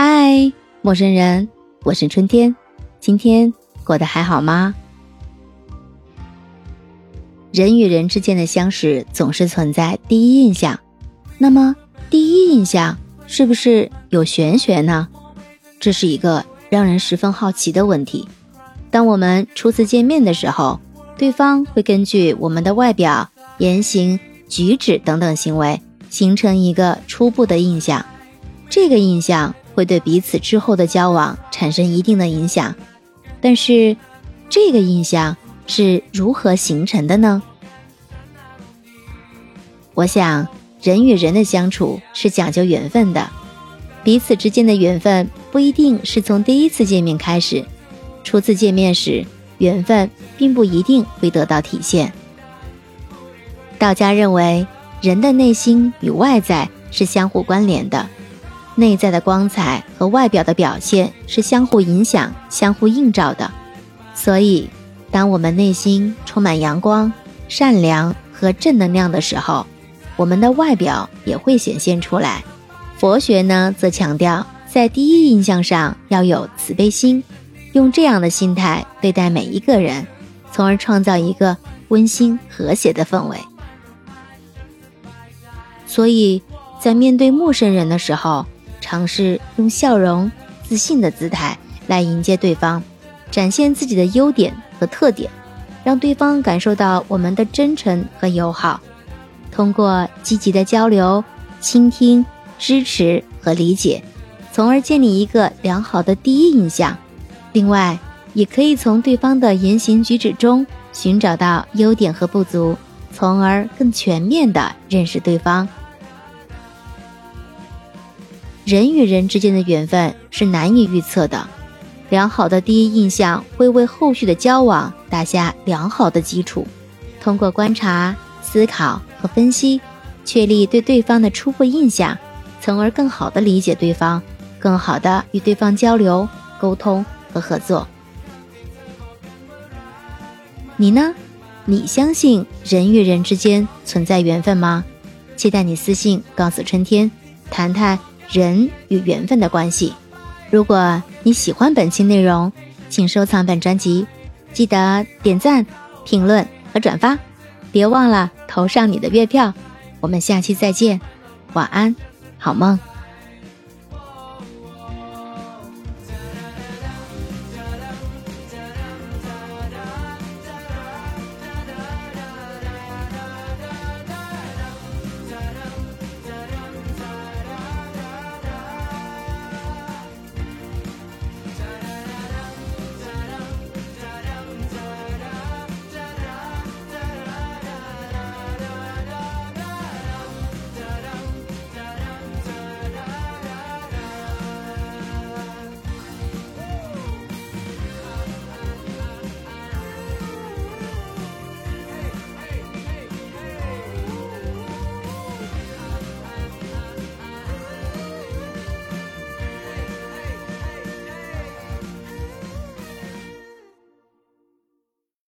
嗨，陌生人，我是春天，今天过得还好吗？人与人之间的相识总是存在第一印象，那么第一印象是不是有玄学呢？这是一个让人十分好奇的问题。当我们初次见面的时候，对方会根据我们的外表、言行、举止等等行为，形成一个初步的印象，这个印象。会对彼此之后的交往产生一定的影响，但是这个印象是如何形成的呢？我想，人与人的相处是讲究缘分的，彼此之间的缘分不一定是从第一次见面开始，初次见面时，缘分并不一定会得到体现。道家认为，人的内心与外在是相互关联的。内在的光彩和外表的表现是相互影响、相互映照的，所以，当我们内心充满阳光、善良和正能量的时候，我们的外表也会显现出来。佛学呢，则强调在第一印象上要有慈悲心，用这样的心态对待每一个人，从而创造一个温馨和谐的氛围。所以在面对陌生人的时候，尝试用笑容、自信的姿态来迎接对方，展现自己的优点和特点，让对方感受到我们的真诚和友好。通过积极的交流、倾听、支持和理解，从而建立一个良好的第一印象。另外，也可以从对方的言行举止中寻找到优点和不足，从而更全面地认识对方。人与人之间的缘分是难以预测的，良好的第一印象会为后续的交往打下良好的基础。通过观察、思考和分析，确立对对方的初步印象，从而更好的理解对方，更好的与对方交流、沟通和合作。你呢？你相信人与人之间存在缘分吗？期待你私信告诉春天，谈谈。人与缘分的关系。如果你喜欢本期内容，请收藏本专辑，记得点赞、评论和转发，别忘了投上你的月票。我们下期再见，晚安，好梦。